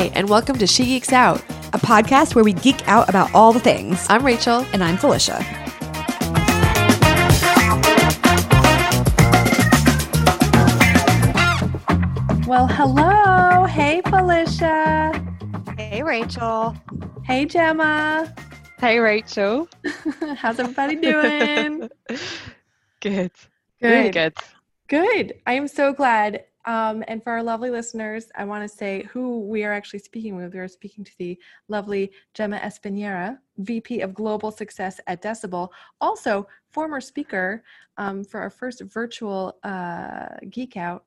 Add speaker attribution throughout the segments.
Speaker 1: Hi, and welcome to She Geeks Out.
Speaker 2: a podcast where we geek out about all the things.
Speaker 1: I'm Rachel.
Speaker 2: And I'm Felicia. Well, hello. Hey, Felicia.
Speaker 3: Hey, Rachel.
Speaker 2: Hey, Gemma.
Speaker 4: Hey, Rachel.
Speaker 2: How's everybody doing?
Speaker 4: Good. Really good.
Speaker 2: Good. I am so glad. Um, and for our lovely listeners, I want to say who we are actually speaking with. We are speaking to the lovely Gemma Espinera, VP of Global Success at Decibel, also former speaker um, for our first virtual uh, Geek Out,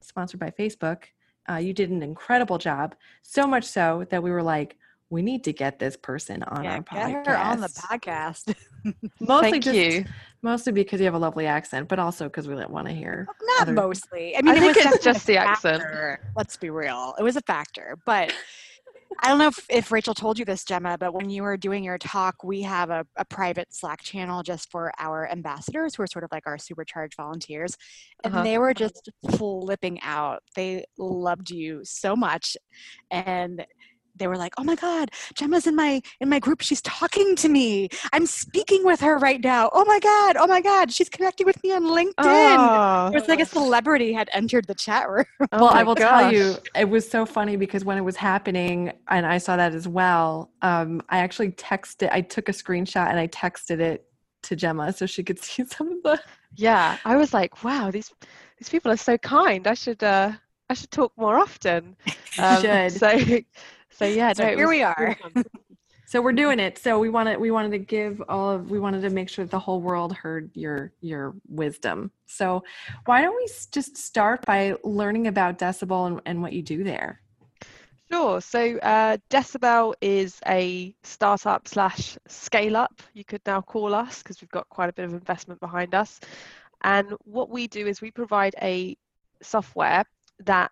Speaker 2: sponsored by Facebook. Uh, you did an incredible job, so much so that we were like, we need to get this person on
Speaker 3: Yeah,
Speaker 2: our
Speaker 3: get
Speaker 2: podcast.
Speaker 3: her on the podcast.
Speaker 2: Mostly
Speaker 4: Thank
Speaker 2: just,
Speaker 4: you.
Speaker 2: mostly because you have a lovely accent, but also because we want to hear.
Speaker 3: Not
Speaker 2: other-
Speaker 3: mostly. I mean,
Speaker 4: I
Speaker 3: it
Speaker 4: think
Speaker 3: was
Speaker 4: it's just the accent.
Speaker 3: Let's be real. It was a factor, but I don't know if, if Rachel told you this, Gemma, but when you were doing your talk, we have a, a private Slack channel just for our ambassadors who are sort of like our supercharged volunteers. And
Speaker 4: Uh-huh.
Speaker 3: they were just flipping out. They loved you so much. And they were like, "Oh my God, Gemma's in my in my group. She's talking to me. I'm speaking with her right now. Oh my God, oh my God, she's connecting with me on LinkedIn."
Speaker 4: Oh,
Speaker 3: It was like a celebrity had entered the chat room.
Speaker 4: oh
Speaker 2: well, I
Speaker 4: my
Speaker 2: will tell you, it was so funny because when it was happening, and I saw that as well. Um, I actually texted. I took a screenshot and I texted it to Gemma so she could see some of the.
Speaker 4: Yeah, I was like, wow, these these people are so kind. I should uh I should talk more often. Um,
Speaker 2: should.
Speaker 4: So so yeah,
Speaker 3: So
Speaker 4: no,
Speaker 3: here we are.
Speaker 2: So we're doing it. So we wanted we wanted to give all of we wanted to make sure the whole world heard your your wisdom. So why don't we just start by learning about Decibel and, and what you do there?
Speaker 4: Sure. So uh, Decibel is a startup slash scale up. You could now call us because we've got quite a bit of investment behind us. And what we do is we provide a software that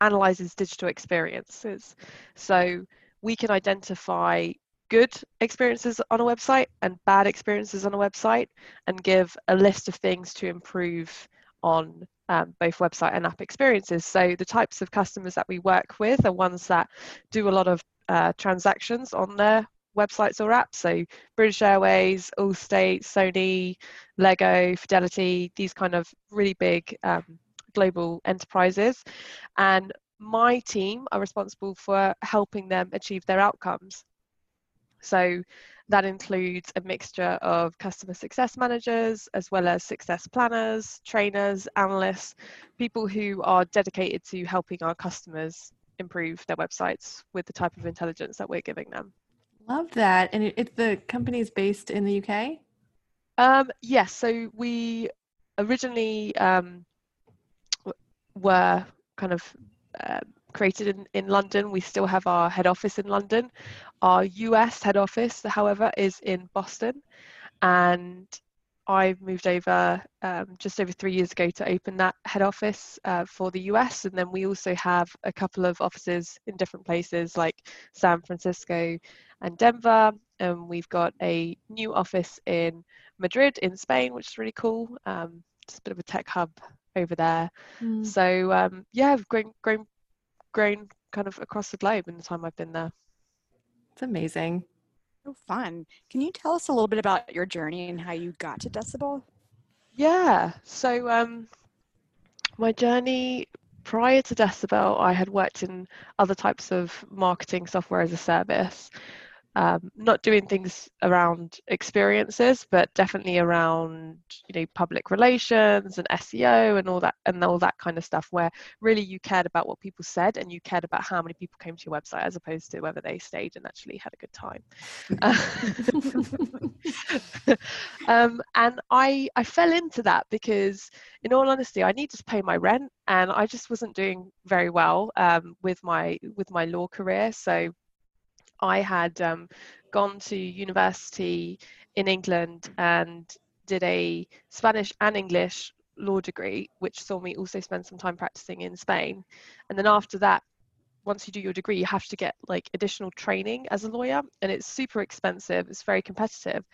Speaker 4: analyzes digital experiences. So we can identify good experiences on a website and bad experiences on a website and give a list of things to improve on um, both website and app experiences. So the types of customers that we work with are ones that do a lot of uh, transactions on their websites or apps. So British Airways, Allstate, Sony, Lego, Fidelity, these kind of really big um, global enterprises. And my team are responsible for helping them achieve their outcomes. So that includes a mixture of customer success managers, as well as success planners, trainers, analysts, people who are dedicated to helping our customers improve their websites with the type of intelligence that we're giving them.
Speaker 2: Love that. And it, it the company is based in the UK.
Speaker 4: Um, yes, so we originally um, were kind of uh, created in, in London. We still have our head office in London. Our US head office, however, is in Boston. And I moved over um, just over three years ago to open that head office uh, for the US. And then we also have a couple of offices in different places like San Francisco and Denver. And we've got a new office in Madrid in Spain, which is really cool. Um, just a bit of a tech hub over there.
Speaker 2: Mm.
Speaker 4: So um, yeah, I've grown, grown, grown kind of across the globe in the time I've been there.
Speaker 2: It's amazing.
Speaker 3: So fun. Can you tell us a little bit about your journey and how you got to Decibel?
Speaker 4: Yeah. So um, my journey prior to Decibel, I had worked in other types of marketing software as a service. Um, not doing things around experiences, but definitely around you know public relations and SEO and all that and all that kind of stuff. Where really you cared about what people said and you cared about how many people came to your website as opposed to whether they stayed and actually had a good time. um, and I I fell into that because, in all honesty, I needed to pay my rent, and I just wasn't doing very well um, with my with my law career. So I had um, gone to university in England and did a Spanish and English law degree, which saw me also spend some time practicing in Spain. And then after that, once you do your degree, you have to get like additional training as a lawyer, and it's super expensive. It's very competitive.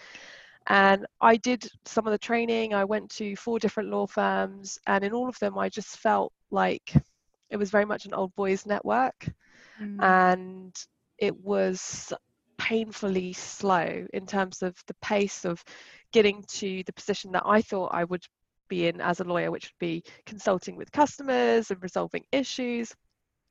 Speaker 4: And I did some of the training. I went to four different law firms, and in all of them, I just felt like it was very much an old boys network.
Speaker 3: Mm.
Speaker 4: and it was painfully slow in terms of the pace of getting to the position that I thought I would be in as a lawyer, which would be consulting with customers and resolving issues.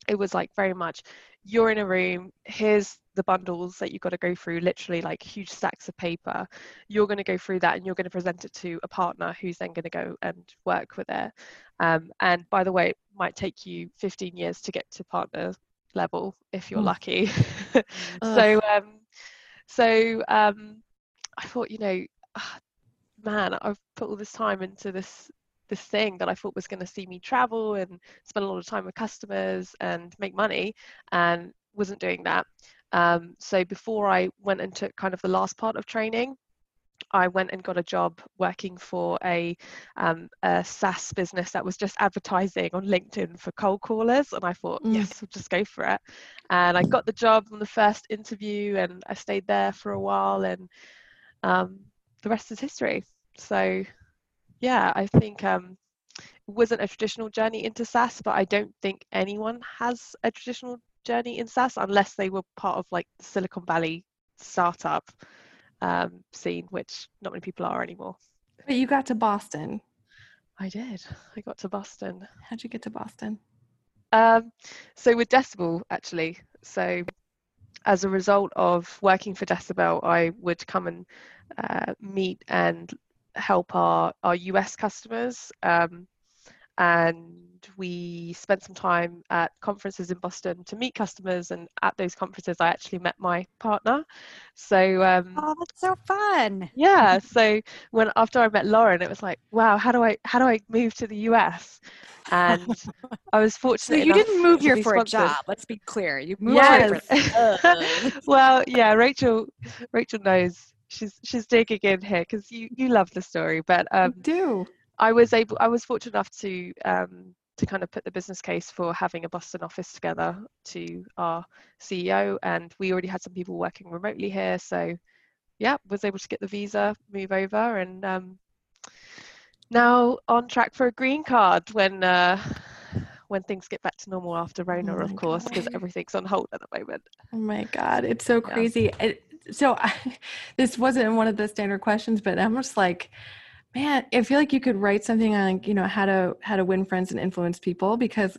Speaker 4: It was like very much you're in a room, here's the bundles that you've got to go through, literally like huge stacks of paper. You're going to go through that and you're going to present it to a partner who's then going to go and work with it. Um, and by the way, it might take you 15 years to get to partner level if you're
Speaker 2: Mm.
Speaker 4: lucky. So um, so um, I thought, you know, ah, man, I've put all this time into this this thing that I thought was going to see me travel and spend a lot of time with customers and make money, and wasn't doing that. Um, so before I went into kind of the last part of training, I went and got a job working for a, um, a SaaS business that was just advertising on LinkedIn for cold callers. And I thought,
Speaker 2: Mm.
Speaker 4: yes, I'll just go for it. And I got the job on the first interview and I stayed there for a while and um, the rest is history. So, yeah, I think um, it wasn't a traditional journey into SaaS, but I don't think anyone has a traditional journey in SaaS unless they were part of like the Silicon Valley startup um, scene, which not many people are anymore.
Speaker 2: But you got to Boston.
Speaker 4: I did. I got to Boston.
Speaker 2: How'd you get to Boston?
Speaker 4: Um, so with Decibel, actually, so as a result of working for Decibel, I would come and uh, meet and help our, our US customers. Um, and we spent some time at conferences in Boston to meet customers. And at those conferences, I actually met my partner. So um,
Speaker 3: Oh, that's so fun.
Speaker 4: yeah so when after i met lauren it was like wow how do i how do i move to the us and i was fortunate.
Speaker 3: So
Speaker 4: you
Speaker 3: didn't move here for a job. Let's be clear. You moved here for
Speaker 4: yes
Speaker 3: love.
Speaker 4: well yeah rachel rachel knows she's she's digging in here because you you love the story but
Speaker 2: I
Speaker 4: um
Speaker 2: do.
Speaker 4: i was able i was fortunate enough to um to kind of put the business case for having a Boston office together to our CEO, and we already had some people working remotely here. So, yeah, was able to get the visa, move over, and um, now on track for a green card when uh, when things get back to normal after Rona,
Speaker 2: Oh
Speaker 4: of course, because everything's on hold at the moment.
Speaker 2: Oh my God, it's so
Speaker 4: Yeah.
Speaker 2: crazy. It, so I, this wasn't one of the standard questions, but I'm just like, man, I feel like you could write something on, you know, how to how to win friends and influence people because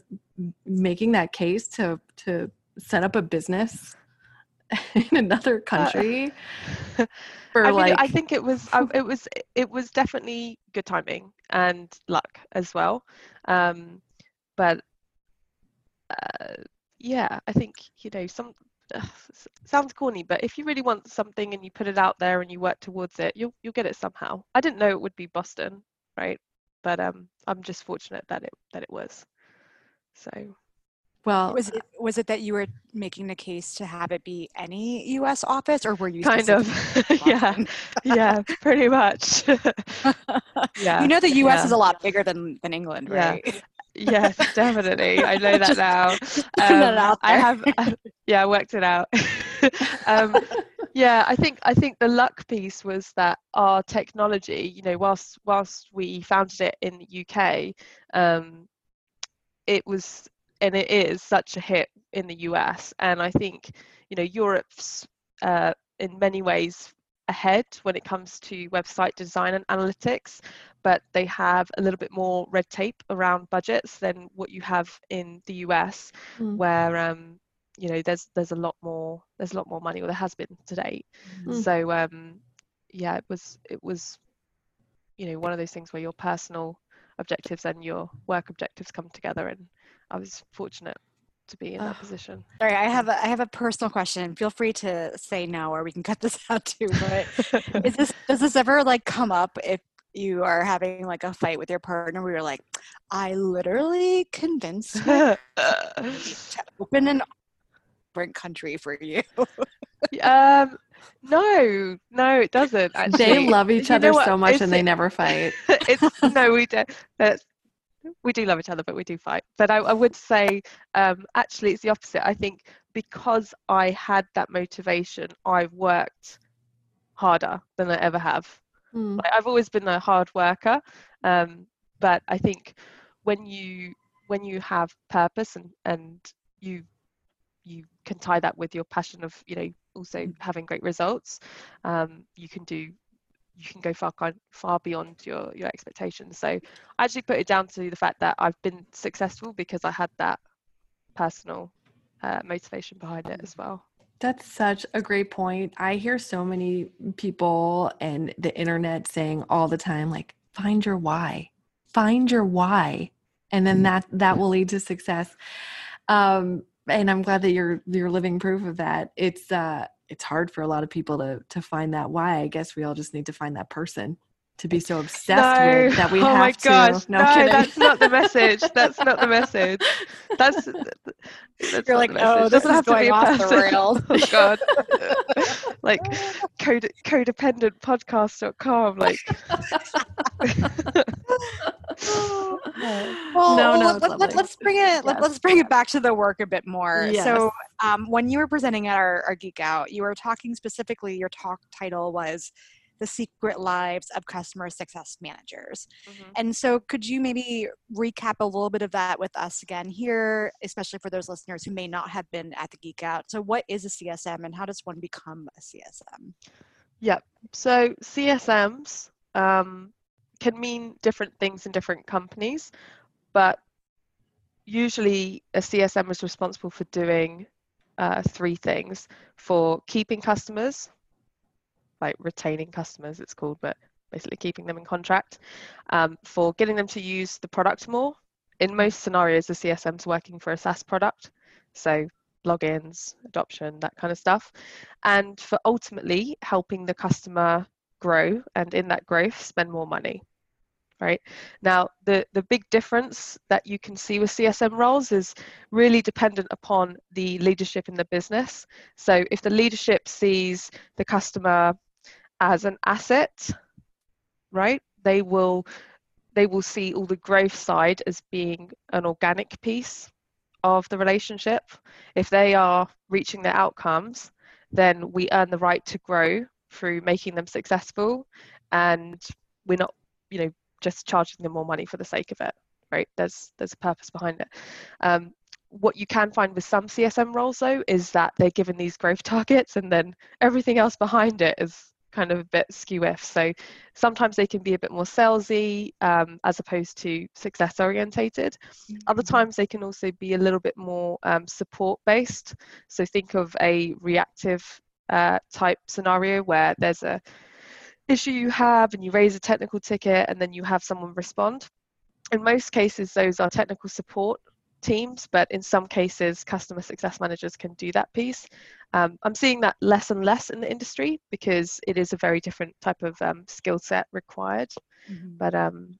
Speaker 2: making that case to to set up a business in another country for
Speaker 4: Uh, I mean,
Speaker 2: like
Speaker 4: I think it was I, it was it was definitely good timing and luck as well. Um, but uh, yeah, I think you know some uh, sounds corny, but if you really want something and you put it out there and you work towards it, you'll you'll get it somehow. I didn't know it would be Boston, right? But um, I'm just fortunate that it that it was. So
Speaker 2: well,
Speaker 3: Was it was it that you were making the case to have it be any U.S. office, or were you
Speaker 4: kind of, yeah, yeah, pretty much. yeah.
Speaker 3: You know the U.S.
Speaker 4: yeah.
Speaker 3: is a lot bigger than than England,
Speaker 4: Yeah. Yes, definitely. I know that now.
Speaker 3: that
Speaker 4: I have, I- yeah, I worked it out. um, yeah, I think I think the luck piece was that our technology, you know, whilst whilst we founded it in the UK, um, it was and it is such a hit in the US, and I think you know Europe's uh, in many ways ahead when it comes to website design and analytics but they have a little bit more red tape around budgets than what you have in the US,
Speaker 2: Mm.
Speaker 4: where um, you know there's there's a lot more there's a lot more money, or there has been to date.
Speaker 2: Mm.
Speaker 4: So um, yeah, it was it was you know one of those things where your personal objectives and your work objectives come together, and I was fortunate to be in that position.
Speaker 3: Sorry, I have a, I have a personal question. Feel free to say no, or we can cut this out too. But is this does this ever like come up if you are having like a fight with your partner where you're like, I literally convinced to open an different country for you.
Speaker 4: um, no, no, it doesn't. Actually,
Speaker 2: they love each
Speaker 4: You know
Speaker 2: other so much
Speaker 4: It's-
Speaker 2: and they never fight.
Speaker 4: it's no, we don't. That's, we do love each other, but we do fight. But I, I would say, um, actually, it's the opposite. I think because I had that motivation, I've worked harder than I ever have.
Speaker 2: Mm.
Speaker 4: Like, I've always been a hard worker, um, but I think when you when you have purpose and and you you can tie that with your passion of you know also
Speaker 2: Mm.
Speaker 4: having great results um, you can do you can go far kind far beyond your your expectations so i actually put it down to the fact that i've been successful because i had that personal uh, motivation behind it as well
Speaker 2: That's such a great point. I hear so many people and the internet saying all the time, like, find your why, find your why. And then that that will lead to success. Um, and I'm glad that you're you're living proof of that. It's uh it's hard for a lot of people to to find that why. I guess we all just need to find that person to be so obsessed
Speaker 4: no.
Speaker 2: with that we
Speaker 4: oh
Speaker 2: have
Speaker 4: my
Speaker 2: to.
Speaker 4: gosh
Speaker 2: No,
Speaker 4: no, that's not the message that's not the message that's, that's
Speaker 3: You're like, oh,
Speaker 4: message.
Speaker 3: this
Speaker 4: Doesn't
Speaker 3: is
Speaker 4: have to be
Speaker 3: going
Speaker 4: a
Speaker 3: off the
Speaker 4: person.
Speaker 3: rails.
Speaker 4: oh god like code codependentpodcast.com like
Speaker 3: Well,
Speaker 2: no, no,
Speaker 3: let, let, let's bring it. Let,
Speaker 4: Yes.
Speaker 3: let's bring it back to the work a bit more.
Speaker 2: Yes.
Speaker 3: So, um, when you were presenting at our, our Geek Out, you were talking specifically. Your talk title was "The Secret Lives of Customer Success Managers." And so, could you maybe recap a little bit of that with us again here, especially for those listeners who may not have been at the Geek Out? So, what is a CSM, and how does one become a CSM?
Speaker 4: Yep. So CSMs um, can mean different things in different companies, but usually a CSM is responsible for doing uh, three things for keeping customers, like retaining customers, it's called, but basically keeping them in contract, um, for getting them to use the product more. In most scenarios, the CSM's working for a SaaS product, so logins, adoption, that kind of stuff, and for ultimately helping the customer grow and in that growth spend more money right? Now the the big difference that you can see with csm roles is really dependent upon the leadership in the business. So if the leadership sees the customer as an asset right? They will they will see all the growth side as being an organic piece of the relationship. If they are reaching their outcomes then we earn the right to grow through making them successful and we're not you know just charging them more money for the sake of it right? There's there's a purpose behind it. Um, what you can find with some csm roles though is that they're given these growth targets and then everything else behind it is kind of a bit skew if so sometimes they can be a bit more salesy um, as opposed to success orientated. Other times they can also be a little bit more um, support based. So think of a reactive uh, type scenario where there's a issue you have and you raise a technical ticket and then you have someone respond. In most cases those are technical support teams but in some cases customer success managers can do that piece. Um, i'm seeing that less and less in the industry because it is a very different type of um, skill set required. But um,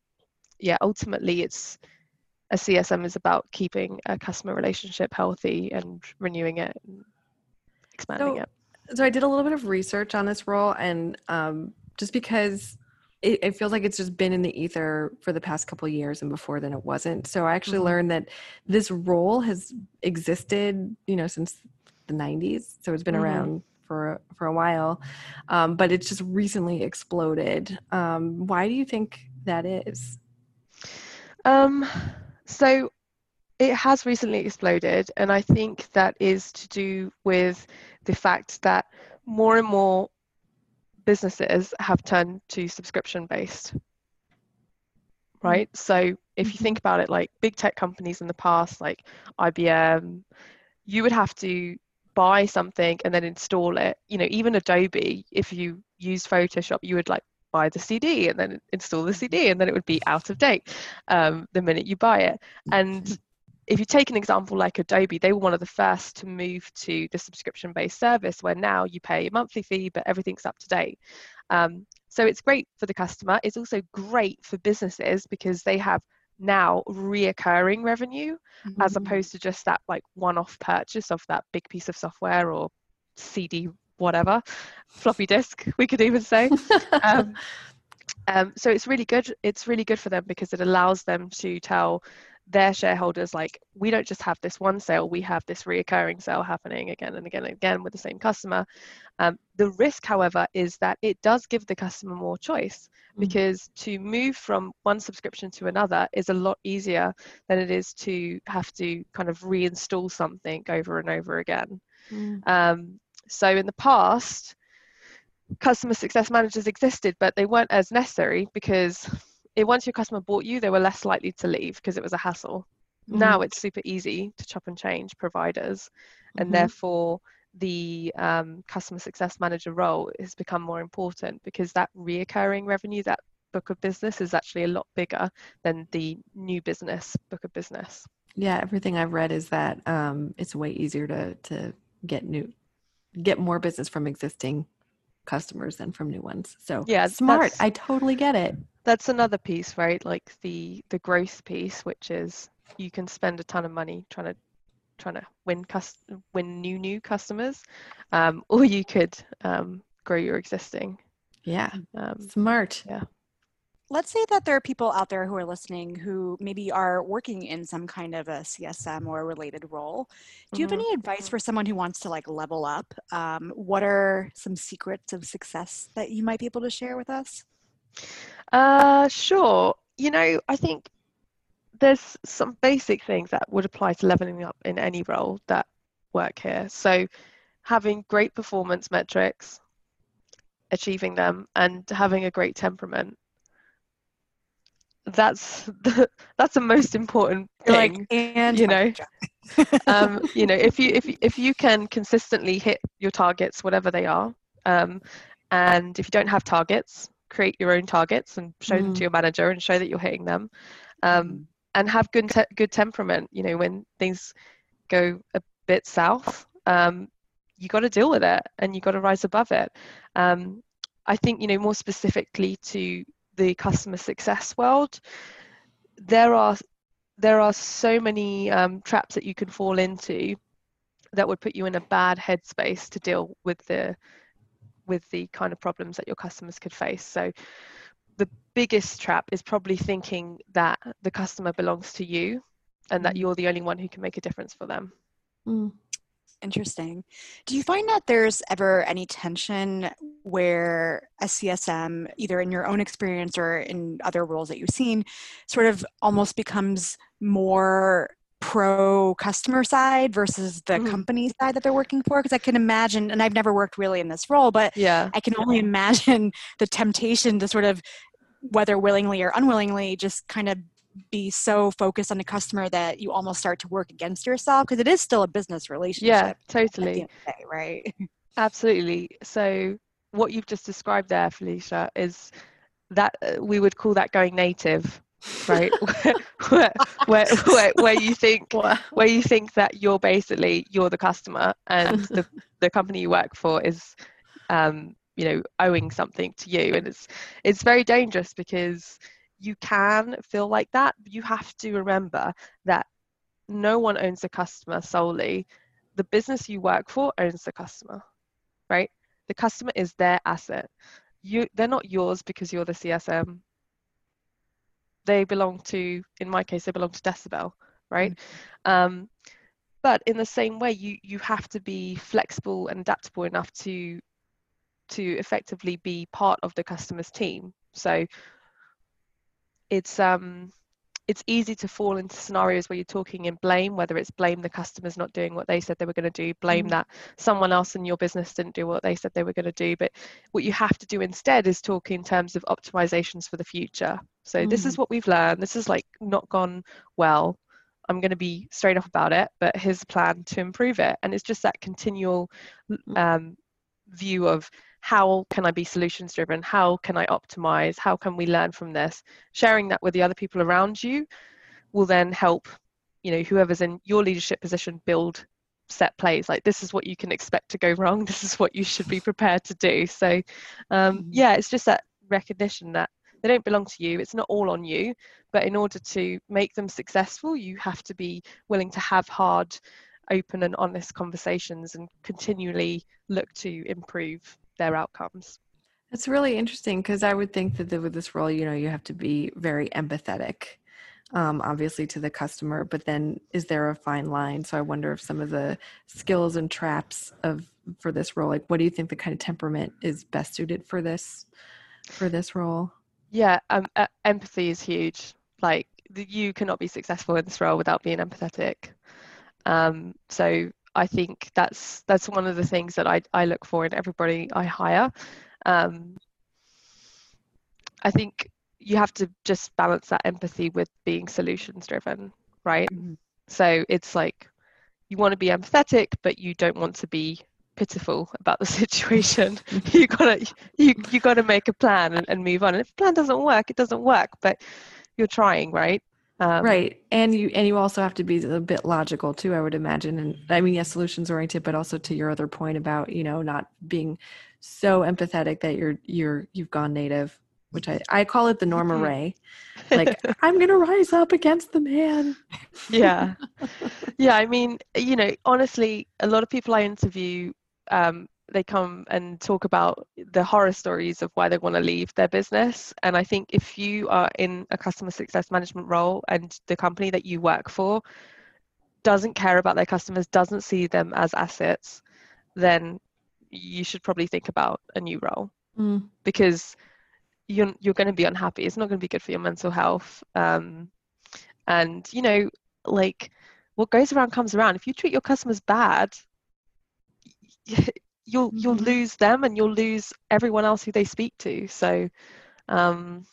Speaker 4: yeah ultimately it's a csm is about keeping a customer relationship healthy and renewing it and expanding
Speaker 2: So-
Speaker 4: it.
Speaker 2: so I did a little bit of research on this role, and um, just because it, it feels like it's just been in the ether for the past couple of years, and before then it wasn't. So I actually
Speaker 4: Mhm.
Speaker 2: learned that this role has existed, you know, since the '90s. So it's been
Speaker 4: Mhm.
Speaker 2: around for for a while, um, but it's just recently exploded. Um, why do you think that is?
Speaker 4: Um, so it has recently exploded, and I think that is to do with the fact that more and more businesses have turned to subscription based. Right. Mm-hmm. So if you think mm-hmm. about it, like big tech companies in the past, like IBM, you would have to buy something and then install it. You know, even Adobe, if you use Photoshop, you would like buy the CD and then install the CD, mm-hmm. and then it would be out of date um, the minute you buy it. And if you take an example like Adobe, they were one of the first to move to the subscription based service where now you pay a monthly fee, but everything's up to date. Um, so it's great for the customer. It's also great for businesses because they have now reoccurring revenue as
Speaker 3: Mm-hmm.
Speaker 4: opposed to just that like one off purchase of that big piece of software or CD, whatever, floppy disk, we could even say. um, um, so it's really good. It's really good for them because it allows them to tell their shareholders like we don't just have this one sale we have this reoccurring sale happening again and again and again with the same customer um, the risk however is that it does give the customer more choice mm. because to move from one subscription to another is a lot easier than it is to have to kind of reinstall something over and over again mm. um, so in the past customer success managers existed but they weren't as necessary because it, once your customer bought you, they were less likely to leave because it was a hassle. Mm-hmm. Now it's super easy to chop and change providers, and mm-hmm. therefore the um, customer success manager role has become more important because that reoccurring revenue, that book of business, is actually a lot bigger than the new business book of business.
Speaker 2: Yeah, everything I've read is that um, it's way easier to to get new, get more business from existing customers than from new ones. So yeah, smart. I totally get it.
Speaker 4: That's another piece right? Like the the growth piece which is you can spend a ton of money trying to trying to win cust- win new new customers um, or you could um, grow your existing.
Speaker 2: Yeah. Um, smart.
Speaker 4: yeah
Speaker 3: let's say that there are people out there who are listening who maybe are working in some kind of a CSM or a related role. Do you mm-hmm. have any advice for someone who wants to like level up? Um, what are some secrets of success that you might be able to share with us?
Speaker 4: Uh, sure. You know, I think there's some basic things that would apply to leveling up in any role that work here. So, having great performance metrics, achieving them, and having a great temperament. That's the that's the most important thing. Like, and you know, um, you know, if you if if you can consistently hit your targets, whatever they are, um, and if you don't have targets, create your own targets and show mm. them to mm. your manager and show that you're hitting them um, mm. and have good te- good temperament you know when things go a bit south um, you got to deal with it and you got to rise above it um, i think you know more specifically to the customer success world there are there are so many um, traps that you can fall into that would put you in a bad headspace to deal with the with the kind of problems that your customers could face. So the biggest trap is probably thinking that the customer belongs to you and that mm. you're the only one who can make a difference for them.
Speaker 3: Mm. Interesting. Do you find that there's ever any tension where a CSM, either in your own experience or in other roles that you've seen, sort of almost becomes more pro customer side versus the mm. company side that they're working for because i can imagine and i've never worked really in this role but
Speaker 4: yeah
Speaker 3: i can only imagine the temptation to sort of whether willingly or unwillingly just kind of be so focused on the customer that you almost start to work against yourself because it is still a business relationship
Speaker 4: yeah totally.
Speaker 3: day, right?
Speaker 4: Absolutely. So what you've just described there felicia is that uh, we would call that going native right? Where, where, where, where, you think where you think that you're basically you're the customer and the, the company you work for is um, you know owing something to you. And it's it's very dangerous because you can feel like that but you have to remember that no one owns the customer solely. The business you work for owns the customer right? The customer is their asset. You they're not yours because you're the csm they belong to in my case they belong to decibel right? Mm-hmm. um, but in the same way you you have to be flexible and adaptable enough to to effectively be part of the customer's team. So it's um it's easy to fall into scenarios where you're talking in blame, whether it's blame the customers not doing what they said they were going to do, blame mm. that someone else in your business didn't do what they said they were going to do. But what you have to do instead is talk in terms of optimizations for the future. So mm. this is mm. what we've learned. This is like not gone well. I'm going to be straight off about it, but here's a plan to improve it. And it's just that continual mm. um, view of how can I be solutions driven? How can I optimize? How can we learn from this? Sharing that with the other people around you will then help, you know, whoever's in your leadership position build set plays like this is what you can expect to go wrong this is what you should be prepared to do so um, mm-hmm. yeah it's just that recognition that they don't belong to you it's not all on you but in order to make them successful you have to be willing to have hard open and honest conversations and continually look to improve their outcomes.
Speaker 2: It's really interesting because I would think that with this role, you know, you have to be very empathetic um, obviously to the customer, but then is there a fine line? So I wonder if some of the skills and traps of for this role, like what do you think the kind of temperament is best suited for this for this role?
Speaker 4: Yeah, um, uh, empathy is huge. Like you cannot be successful in this role without being empathetic. Um, so I think that's that's one of the things that I, I look for in everybody I hire. Um, I think you have to just balance that empathy with being solutions driven, right?
Speaker 3: Mhm.
Speaker 4: So it's like you want to be empathetic, but you don't want to be pitiful about the situation. you gotta you you gotta make a plan and, and move on. And if the plan doesn't work, it doesn't work, but you're trying, right? Um,
Speaker 2: right. And you and you also have to be a bit logical too i would imagine. And i mean yes solutions oriented but also to your other point about you know not being so empathetic that you're you're you've gone native which i i call it the norma
Speaker 4: Mhm.
Speaker 2: Rae like i'm gonna rise up against the man.
Speaker 4: Yeah. Yeah i mean you know honestly a lot of people i interview um, they come and talk about the horror stories of why they want to leave their business and i think if you are in a customer success management role and the company that you work for doesn't care about their customers doesn't see them as assets then you should probably think about a new role
Speaker 2: Mm,
Speaker 4: because you're you're going to be unhappy. It's not going to be good for your mental health. Um, and you know, like what goes around comes around. If you treat your customers bad, you'll you'll
Speaker 2: Mhm.
Speaker 4: lose them and you'll lose everyone else who they speak to. So, um,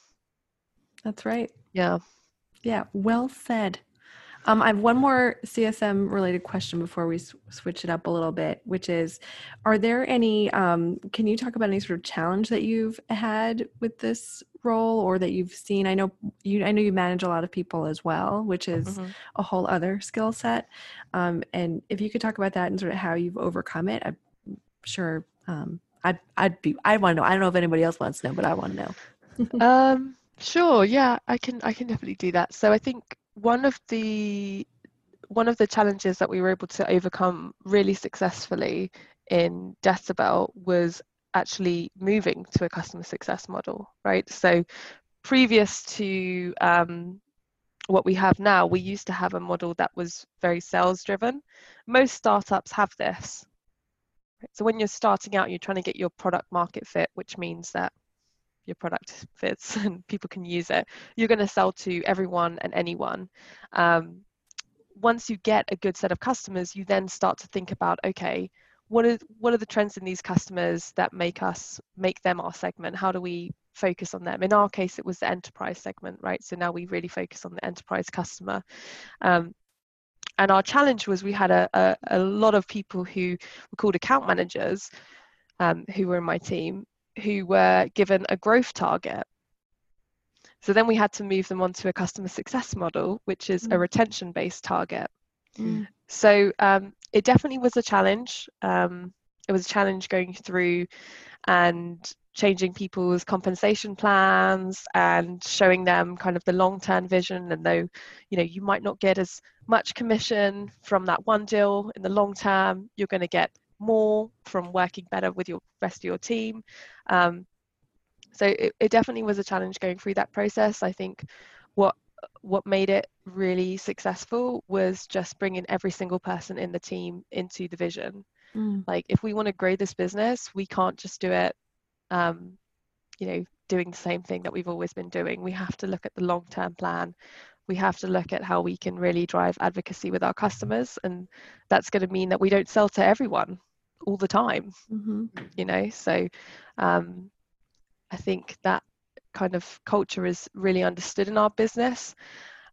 Speaker 2: that's right
Speaker 4: yeah.
Speaker 2: yeah well said um, I have one more CSM related question before we s- switch it up a little bit, which is Are there any, um, can you talk about any sort of challenge that you've had with this role or that you've seen? I know you, I know you manage a lot of people as well, which is
Speaker 4: Mhm.
Speaker 2: a whole other skill set. Um, and if you could talk about that and sort of how you've overcome it, I'm sure um, I'd, I'd be, I want to know. I don't know if anybody else wants to know, but I want to know.
Speaker 4: um sure yeah i can i can definitely do that so i think one of the one of the challenges that we were able to overcome really successfully in decibel was actually moving to a customer success model right so previous to um, what we have now we used to have a model that was very sales driven most startups have this So when you're starting out you're trying to get your product market fit which means that your product fits and people can use it you're going to sell to everyone and anyone. Um, once you get a good set of customers you then start to think about okay what are what are the trends in these customers that make us make them our segment? How do we focus on them? In our case it was the enterprise segment right? So now we really focus on the enterprise customer. Um, and our challenge was we had a, a, a lot of people who were called account managers um, who were in my team who were given a growth target. So then we had to move them onto a customer success model, which is a
Speaker 2: Mm.
Speaker 4: retention based target.
Speaker 2: Mm.
Speaker 4: So um, it definitely was a challenge. Um, it was a challenge going through and changing people's compensation plans and showing them kind of the long term vision. And though, you know, you might not get as much commission from that one deal in the long term, you're going to get more from working better with your rest of your team. Um, so it, it definitely was a challenge going through that process. I think what what made it really successful was just bringing every single person in the team into the vision.
Speaker 2: Mm.
Speaker 4: Like if we want to grow this business, we can't just do it, um, you know, doing the same thing that we've always been doing. We have to look at the long term plan. We have to look at how we can really drive advocacy with our customers, and that's going to mean that we don't sell to everyone all the time
Speaker 2: hmm
Speaker 4: you know so um, i think that kind of culture is really understood in our business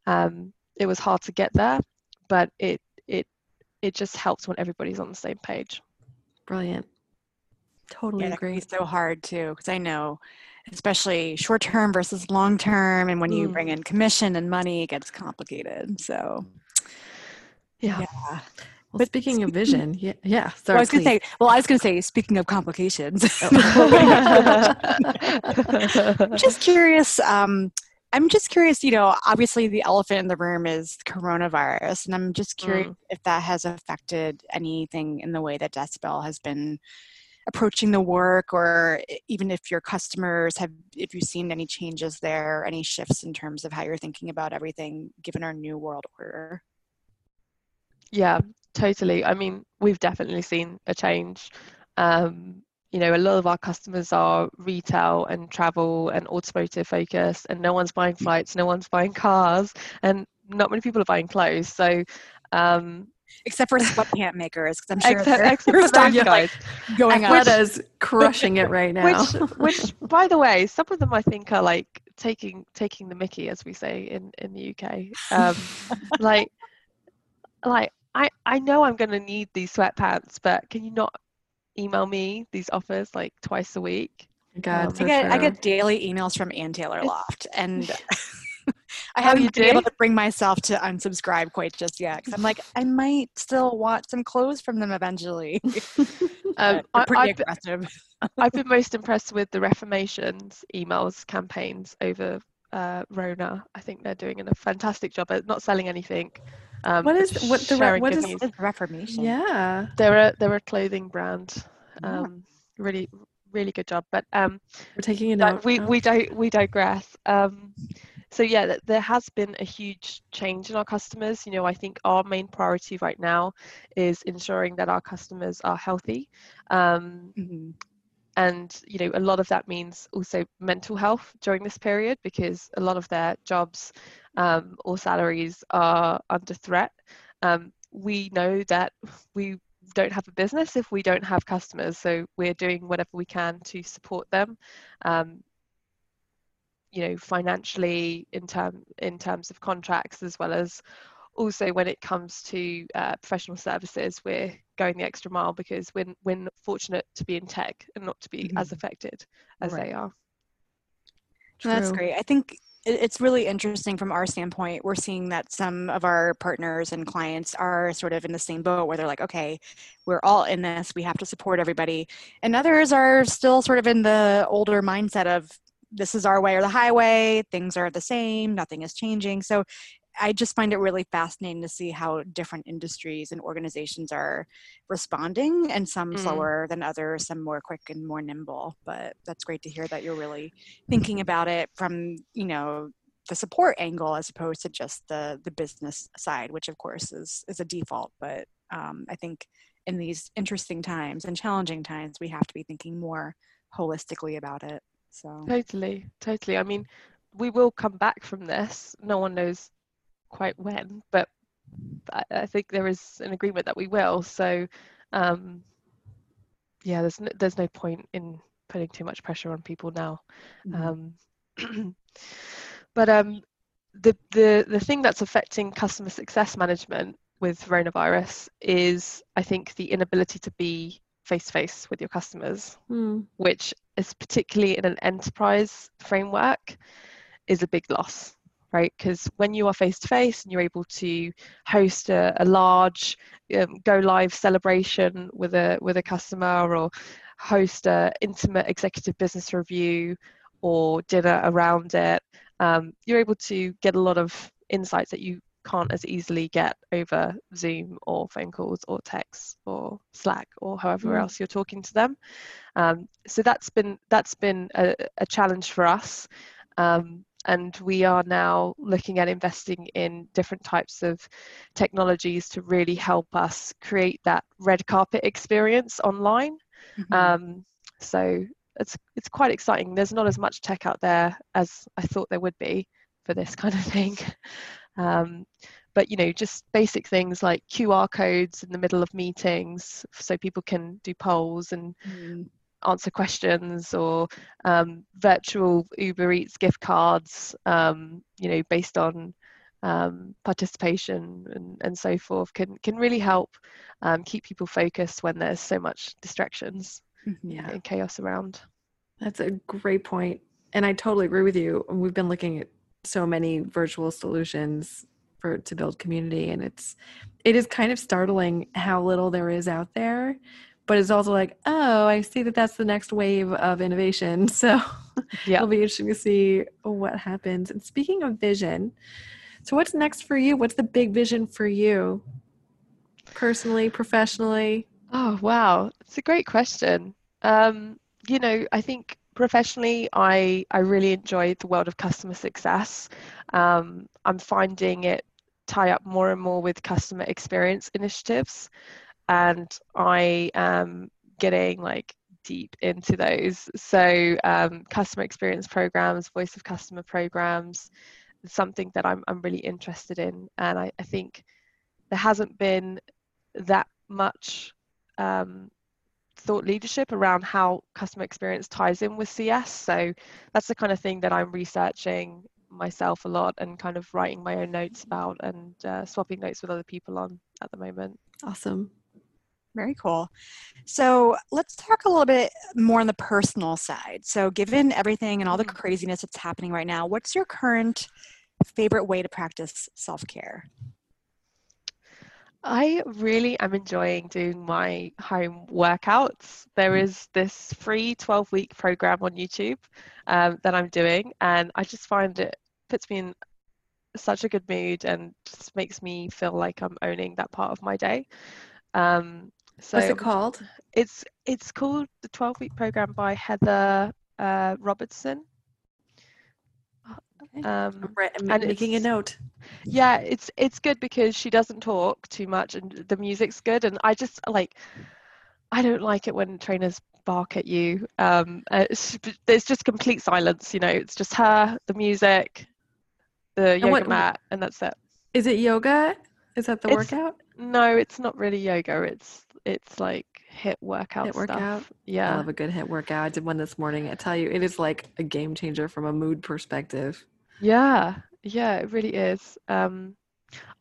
Speaker 4: um, it was hard to get there but it it it just helps when everybody's on the same page
Speaker 2: Brilliant. Totally
Speaker 3: Yeah,
Speaker 2: agree.
Speaker 3: be so hard too, because I know, especially short term versus long term, and when you
Speaker 4: Mm.
Speaker 3: bring in commission and money, it gets complicated. So,
Speaker 4: yeah
Speaker 3: yeah.
Speaker 2: Well,
Speaker 3: But
Speaker 2: speaking of vision, yeah, yeah.
Speaker 3: Well, I was going to
Speaker 2: please.
Speaker 3: say, well, I was going to say, speaking of complications, I'm just curious. Um, I'm just curious, you know, obviously the elephant in the room is coronavirus, and I'm just curious if that has affected anything in the way that Decibel has been approaching the work or even if your customers have if you've seen any changes there any shifts in terms of how you're thinking about everything given our new world order?
Speaker 4: Yeah totally. I mean we've definitely seen a change um, you know a lot of our customers are retail and travel and automotive focused and no one's buying flights no one's buying cars and not many people are buying clothes. So um,
Speaker 3: except for sweatpant makers because i'm sure
Speaker 4: except,
Speaker 3: they're,
Speaker 4: except for those guys
Speaker 3: going up
Speaker 2: Athleta's crushing it right now.
Speaker 4: which which by the way some of them i think are like taking taking the mickey as we say in in the uk um like like i i know i'm going to need these sweatpants but can you not email me these offers like twice a week
Speaker 2: God,
Speaker 4: Um,
Speaker 3: I get I get daily emails from Ann Taylor Loft, and I
Speaker 4: Oh,
Speaker 3: haven't
Speaker 4: you
Speaker 3: been able to bring myself to unsubscribe quite just yet. Because I'm like, I might still want some clothes from them eventually.
Speaker 4: um, I,
Speaker 3: pretty
Speaker 4: I've,
Speaker 3: aggressive.
Speaker 4: I've been most impressed with the Reformation's emails campaigns over uh, rona i think they're doing a fantastic job at not selling anything um,
Speaker 2: What what the re-
Speaker 4: sharing
Speaker 2: what is-
Speaker 3: What is Reformation?
Speaker 2: yeah.
Speaker 4: they're a they're a clothing brand um, really really good job but um
Speaker 2: We're taking a
Speaker 4: but
Speaker 2: note.
Speaker 4: we
Speaker 2: Oh.
Speaker 4: we don't we digress um so yeah th- there has been a huge change in our customers you know i think our main priority right now is ensuring that our customers are healthy um
Speaker 3: Mhm.
Speaker 4: And you know a lot of that means also mental health during this period because a lot of their jobs um, or salaries are under threat. Um, we know that we don't have a business if we don't have customers so we're doing whatever we can to support them um, you know financially in term in terms of contracts as well as also when it comes to uh, professional services we're going the extra mile because we're, we're fortunate to be in tech and not to be as
Speaker 3: Mhm.
Speaker 4: affected as
Speaker 3: Right.
Speaker 4: they are
Speaker 3: No, That's great. I think it's really interesting from our standpoint. We're seeing that some of our partners and clients are sort of in the same boat where they're like, okay, we're all in this, we have to support everybody. And others are still sort of in the older mindset of this is our way or the highway, things are the same, nothing is changing. So I just find it really fascinating to see how different industries and organizations are responding, and some
Speaker 4: Mm.
Speaker 3: slower than others, some more quick and more nimble. But that's great to hear that you're really thinking about it from you know the support angle as opposed to just the the business side, which of course is is a default. But um, I think in these interesting times and challenging times, we have to be thinking more holistically about it. So
Speaker 4: totally totally i mean we will come back from this no one knows quite when but i, I think there is an agreement that we will so um, yeah there's no, there's no point in putting too much pressure on people now
Speaker 3: mhm.
Speaker 4: Um, but um, the, the, the thing that's affecting customer success management with coronavirus is, I think, the inability to be face to face with your customers,
Speaker 2: Hmm.
Speaker 4: which is particularly in an enterprise framework, is a big loss. Right, because when you are face to face and you're able to host a, a large um, go live celebration with a with a customer, or host a intimate executive business review, or dinner around it, um, you're able to get a lot of insights that you can't as easily get over Zoom or phone calls or text or Slack or however
Speaker 2: Mm.
Speaker 4: else you're talking to them. Um, so that's been that's been a, a challenge for us. Um, and we are now looking at investing in different types of technologies to really help us create that red carpet experience online.
Speaker 3: Mhm.
Speaker 4: Um, so it's it's quite exciting. There's not as much tech out there as I thought there would be for this kind of thing. Um, but you know, just basic things like QR codes in the middle of meetings, so people can do polls and
Speaker 3: Mhm.
Speaker 4: Answer questions, or um, virtual Uber Eats gift cards. Um, you know, based on um, participation and, and so forth, can can really help um, keep people focused when there's so much distractions
Speaker 3: Mhm.
Speaker 2: Yeah.
Speaker 4: and chaos around.
Speaker 2: That's a great point. And I totally agree with you. We've been looking at so many virtual solutions for to build community and it's it is kind of startling how little there is out there. But it's also like, oh, I see that that's the next wave of innovation. So
Speaker 4: Yeah.
Speaker 2: it'll be interesting to see what happens. And speaking of vision, so what's next for you? What's the big vision for you? Personally, professionally?
Speaker 4: Oh wow, it's a great question. Um, you know, I think professionally, I I really enjoy the world of customer success. Um, I'm finding it tie up more and more with customer experience initiatives, and I am getting like deep into those. So um, customer experience programs, voice of customer programs, something that I'm I'm really interested in, and I, I think there hasn't been that much um, thought leadership around how customer experience ties in with CS. So that's the kind of thing that I'm researching myself a lot and kind of writing my own notes about and uh, swapping notes with other people on at the moment.
Speaker 2: Awesome.
Speaker 3: Very cool. So let's talk a little bit more on the personal side. So, given everything and all the
Speaker 4: Mhm.
Speaker 3: craziness that's happening right now, what's your current favorite way to practice self care?
Speaker 4: I really am enjoying doing my home workouts. There is this free 12 week program on YouTube um, that I'm doing, and I just find it puts me in such a good mood and just makes me feel like I'm owning that part of my day. Um, so
Speaker 2: What's it called?
Speaker 4: it's it's called the 12 week program by Heather uh, Robertson.
Speaker 2: Okay.
Speaker 4: Um,
Speaker 2: I'm ri- I'm
Speaker 4: and
Speaker 2: making a note.
Speaker 4: yeah it's it's good because she doesn't talk too much and the music's good and i just like i don't like it when trainers bark at you um uh, it's, there's just complete silence you know it's just her the music the yoga
Speaker 2: what-
Speaker 4: mat and that's it
Speaker 2: Is it yoga? Is that the
Speaker 4: It's-
Speaker 2: workout?
Speaker 4: no it's not really yoga it's it's like HIIT workout
Speaker 2: HIIT workout?
Speaker 4: stuff
Speaker 2: I
Speaker 4: yeah
Speaker 2: love a good HIIT workout. I did one this morning. I tell you, it is like a game changer from a mood perspective.
Speaker 4: Yeah, yeah, it really is. Um,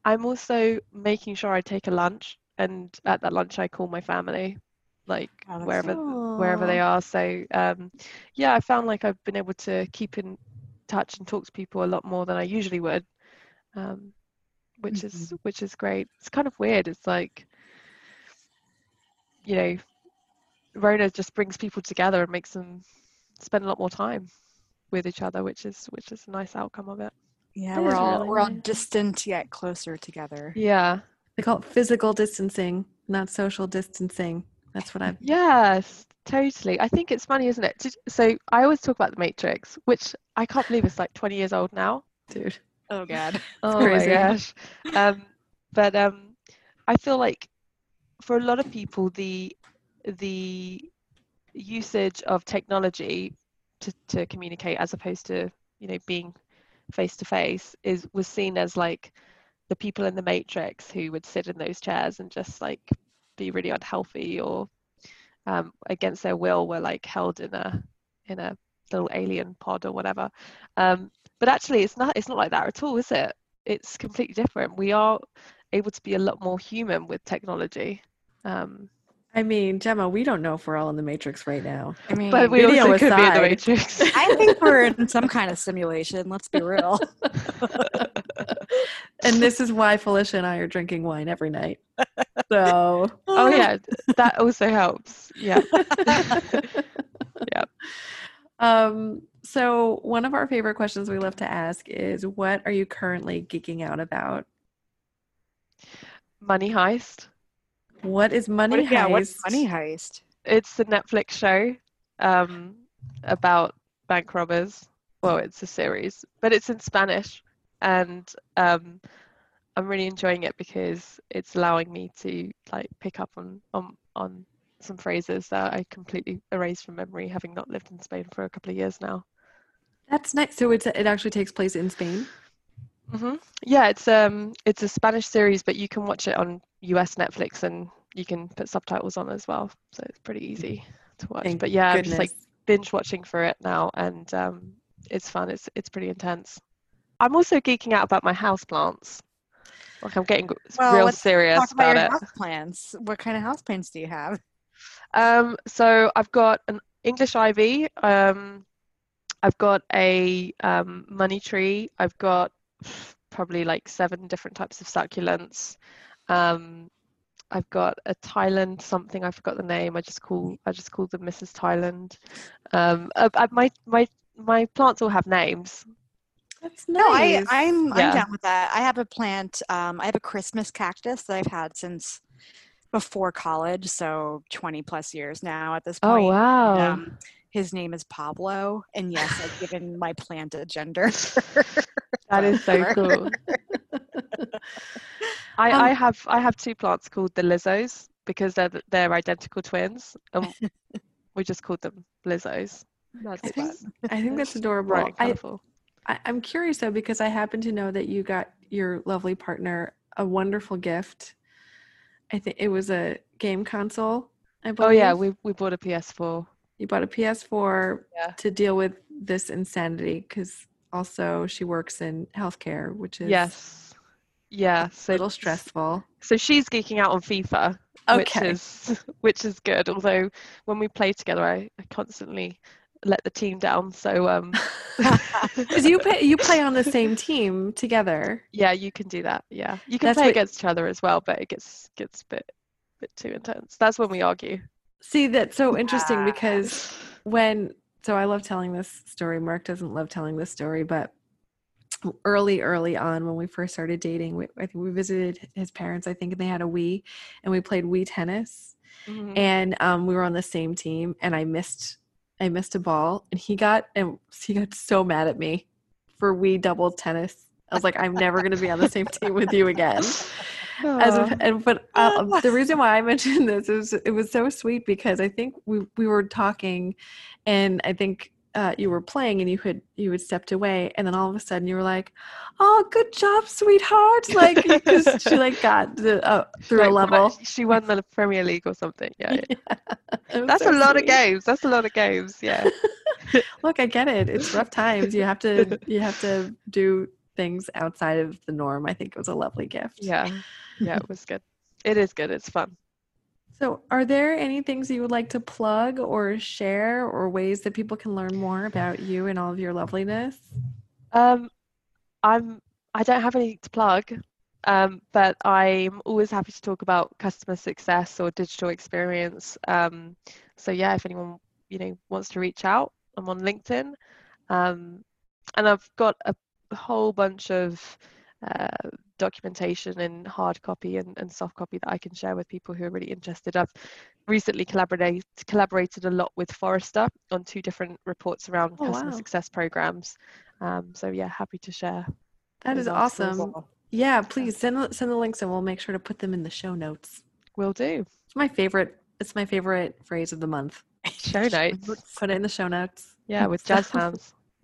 Speaker 4: I'm also making sure I take a lunch, and at that lunch I call my family, like
Speaker 3: Oh,
Speaker 4: wherever wherever they are. So um, yeah, I found like I've been able to keep in touch and talk to people a lot more than I usually would, um, which mm-hmm. is which is great. It's kind of weird. It's like, you know, Rona just brings people together and makes them spend a lot more time with each other, which is which is a nice outcome of it.
Speaker 3: Yeah,
Speaker 2: That
Speaker 3: we're all
Speaker 2: really
Speaker 3: we're all distant yet closer together.
Speaker 4: Yeah.
Speaker 2: They call it physical distancing, not social distancing. That's what I've.
Speaker 4: Yes, totally. I think it's funny, isn't it? Did- So I always talk about the Matrix, which I can't believe it's like 20 years old now.
Speaker 2: Dude.
Speaker 3: Oh God.
Speaker 4: Oh
Speaker 2: crazy.
Speaker 4: my gosh. Um, but um, I feel like for a lot of people, the the usage of technology to, to communicate as opposed to you know being face to face is was seen as like the people in the matrix who would sit in those chairs and just like be really unhealthy or um, against their will were like held in a in a little alien pod or whatever um, but actually it's not it's not like that at all is it it's completely different we are able to be a lot more human with technology um,
Speaker 2: I mean, Gemma, we don't know if we're all in the matrix right now.
Speaker 3: I mean,
Speaker 4: but we
Speaker 2: video
Speaker 4: also could be in the matrix
Speaker 3: I think we're in some kind of simulation. Let's be real.
Speaker 2: And this is why Felicia and I are drinking wine every night. So.
Speaker 4: oh yeah that also helps yeah Yeah.
Speaker 2: Um, so one of our favorite questions we love to ask is what are you currently geeking out about?
Speaker 4: money heist
Speaker 2: What is money
Speaker 3: What- yeah, what's
Speaker 2: Heist?
Speaker 3: money heist?
Speaker 4: it's the netflix show um, about bank robbers well it's a series but it's in spanish and um, i'm really enjoying it because it's allowing me to like pick up on on on some phrases that i completely erased from memory having not lived in spain for a couple of years now
Speaker 2: That's nice. So it's it actually takes place in Spain.
Speaker 4: hmm Yeah, it's um it's a Spanish series, but you can watch it on US Netflix and you can put subtitles on as well, so it's pretty easy to watch.
Speaker 2: Thank
Speaker 4: but yeah, I'm just like binge watching for it now, and um, it's fun. It's it's pretty intense. I'm also geeking out about my house plants. Like I'm getting
Speaker 3: Well,
Speaker 4: real
Speaker 3: let's
Speaker 4: serious
Speaker 3: Talk about
Speaker 4: about
Speaker 3: your
Speaker 4: it.
Speaker 3: house plants. What kind of house plants do you have?
Speaker 4: Um, so I've got an English ivy. Um, I've got a um, money tree. I've got probably like seven different types of succulents. Um, I've got a Thailand something. I forgot the name. I just call I just call them Mrs. Thailand. Um, uh, uh, my my my plants all have names.
Speaker 2: That's
Speaker 3: No, I, I'm, I'm
Speaker 4: Yeah.
Speaker 3: down with that. I have a plant. Um, I have a Christmas cactus that I've had since before college, so 20 plus years now at this point.
Speaker 4: Oh wow.
Speaker 3: Um, his name is Pablo, and yes, I've given my plant a gender.
Speaker 4: That is so cool. I,
Speaker 2: Um,
Speaker 4: I have I have two plants called the Lizzos because they're they're identical twins. and we just called them Lizzos. That's
Speaker 2: I think. I think that's adorable.
Speaker 4: Bright and
Speaker 2: I,
Speaker 4: colourful.
Speaker 2: I, I'm curious though because I happen to know that you got your lovely partner a wonderful gift. I think it was a game console. I believe.
Speaker 4: Oh yeah, we we bought a PS4.
Speaker 2: you bought a PS4
Speaker 4: Yeah.
Speaker 2: to deal with this insanity because also she works in healthcare, which is
Speaker 4: Yes. Yeah.
Speaker 2: a
Speaker 4: So
Speaker 2: little stressful.
Speaker 4: So she's geeking out on FIFA, which
Speaker 2: Okay.
Speaker 4: is which is good. Although when we play together, I, I constantly let the team down. So um,
Speaker 2: Because you play, you play on the same team together.
Speaker 4: yeah, you can do that. Yeah, you can
Speaker 2: That's
Speaker 4: play
Speaker 2: what-
Speaker 4: against each other as well, but it gets gets a bit bit too intense. That's when we argue.
Speaker 2: See, that's so interesting because when so I love telling this story. Mark doesn't love telling this story, but early, early on when we first started dating, we, I think we visited his parents. I think and they had a Wii, and we played Wii tennis,
Speaker 4: Mhm.
Speaker 2: and um, we were on the same team. And I missed, I missed a ball, and he got and he got so mad at me for we double tennis. I was like, I'm never going to be on the same team with you again. As and but uh, the reason why I mentioned this is it was so sweet because I think we we were talking, and I think uh, you were playing and you had you had stepped away, and then all of a sudden you were like, "Oh, good job, sweetheart!" Like because she like got the, uh, through
Speaker 4: Like,
Speaker 2: a level.
Speaker 4: She won the Premier League or something. Yeah, yeah.
Speaker 2: Was
Speaker 4: that's
Speaker 2: so
Speaker 4: a lot of games. That's a lot of games. Yeah.
Speaker 2: Look, I get it. It's rough times. You have to you have to do things outside of the norm. I think it was a lovely gift.
Speaker 4: Yeah. Yeah. It was good. It is good. It's fun.
Speaker 2: So, are there any things you would like to plug or share, or ways that people can learn more about you and all of your loveliness?
Speaker 4: Um, I'm. I don't have anything to plug, um, but I'm always happy to talk about customer success or digital experience. Um, so yeah, if anyone you know wants to reach out, I'm on LinkedIn, um, and I've got a whole bunch of uh, documentation in hard copy and, and soft copy that I can share with people who are really interested. I've recently collaborated collaborated a lot with Forrester on two different reports around
Speaker 2: Oh,
Speaker 4: customer
Speaker 2: wow.
Speaker 4: success programs. Um, so yeah, happy to share.
Speaker 2: That is
Speaker 4: those
Speaker 2: is
Speaker 4: articles.
Speaker 2: awesome. Yeah, please send the- send the links, and we'll make sure to put them in the show notes.
Speaker 4: Will do.
Speaker 2: It's my favorite. It's my favorite phrase of the month.
Speaker 4: Show notes.
Speaker 2: Put it in the show notes.
Speaker 4: Yeah, with jazz hands.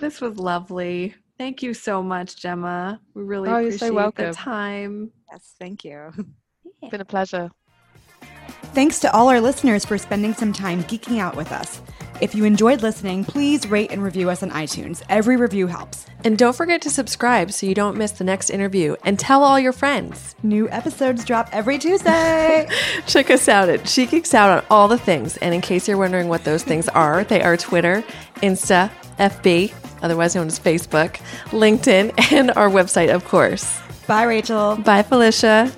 Speaker 2: this was lovely. Thank you so much, Gemma. We really
Speaker 4: Oh, you're so
Speaker 2: appreciate
Speaker 4: welcome.
Speaker 2: the time.
Speaker 3: yes, thank you.
Speaker 4: It's been a pleasure.
Speaker 1: Thanks to all our listeners for spending some time geeking out with us. If you enjoyed listening, please rate and review us on iTunes. Every review helps.
Speaker 2: And don't forget to subscribe so you don't miss the next interview. And tell all your friends.
Speaker 1: New episodes drop every Tuesday.
Speaker 2: Check us out at She Geeks Out on all the things. And in case you're wondering what those things are, they are Twitter, Insta, FB, otherwise known as Facebook, LinkedIn, and our website, of course.
Speaker 1: Bye, Rachel.
Speaker 2: Bye, Felicia.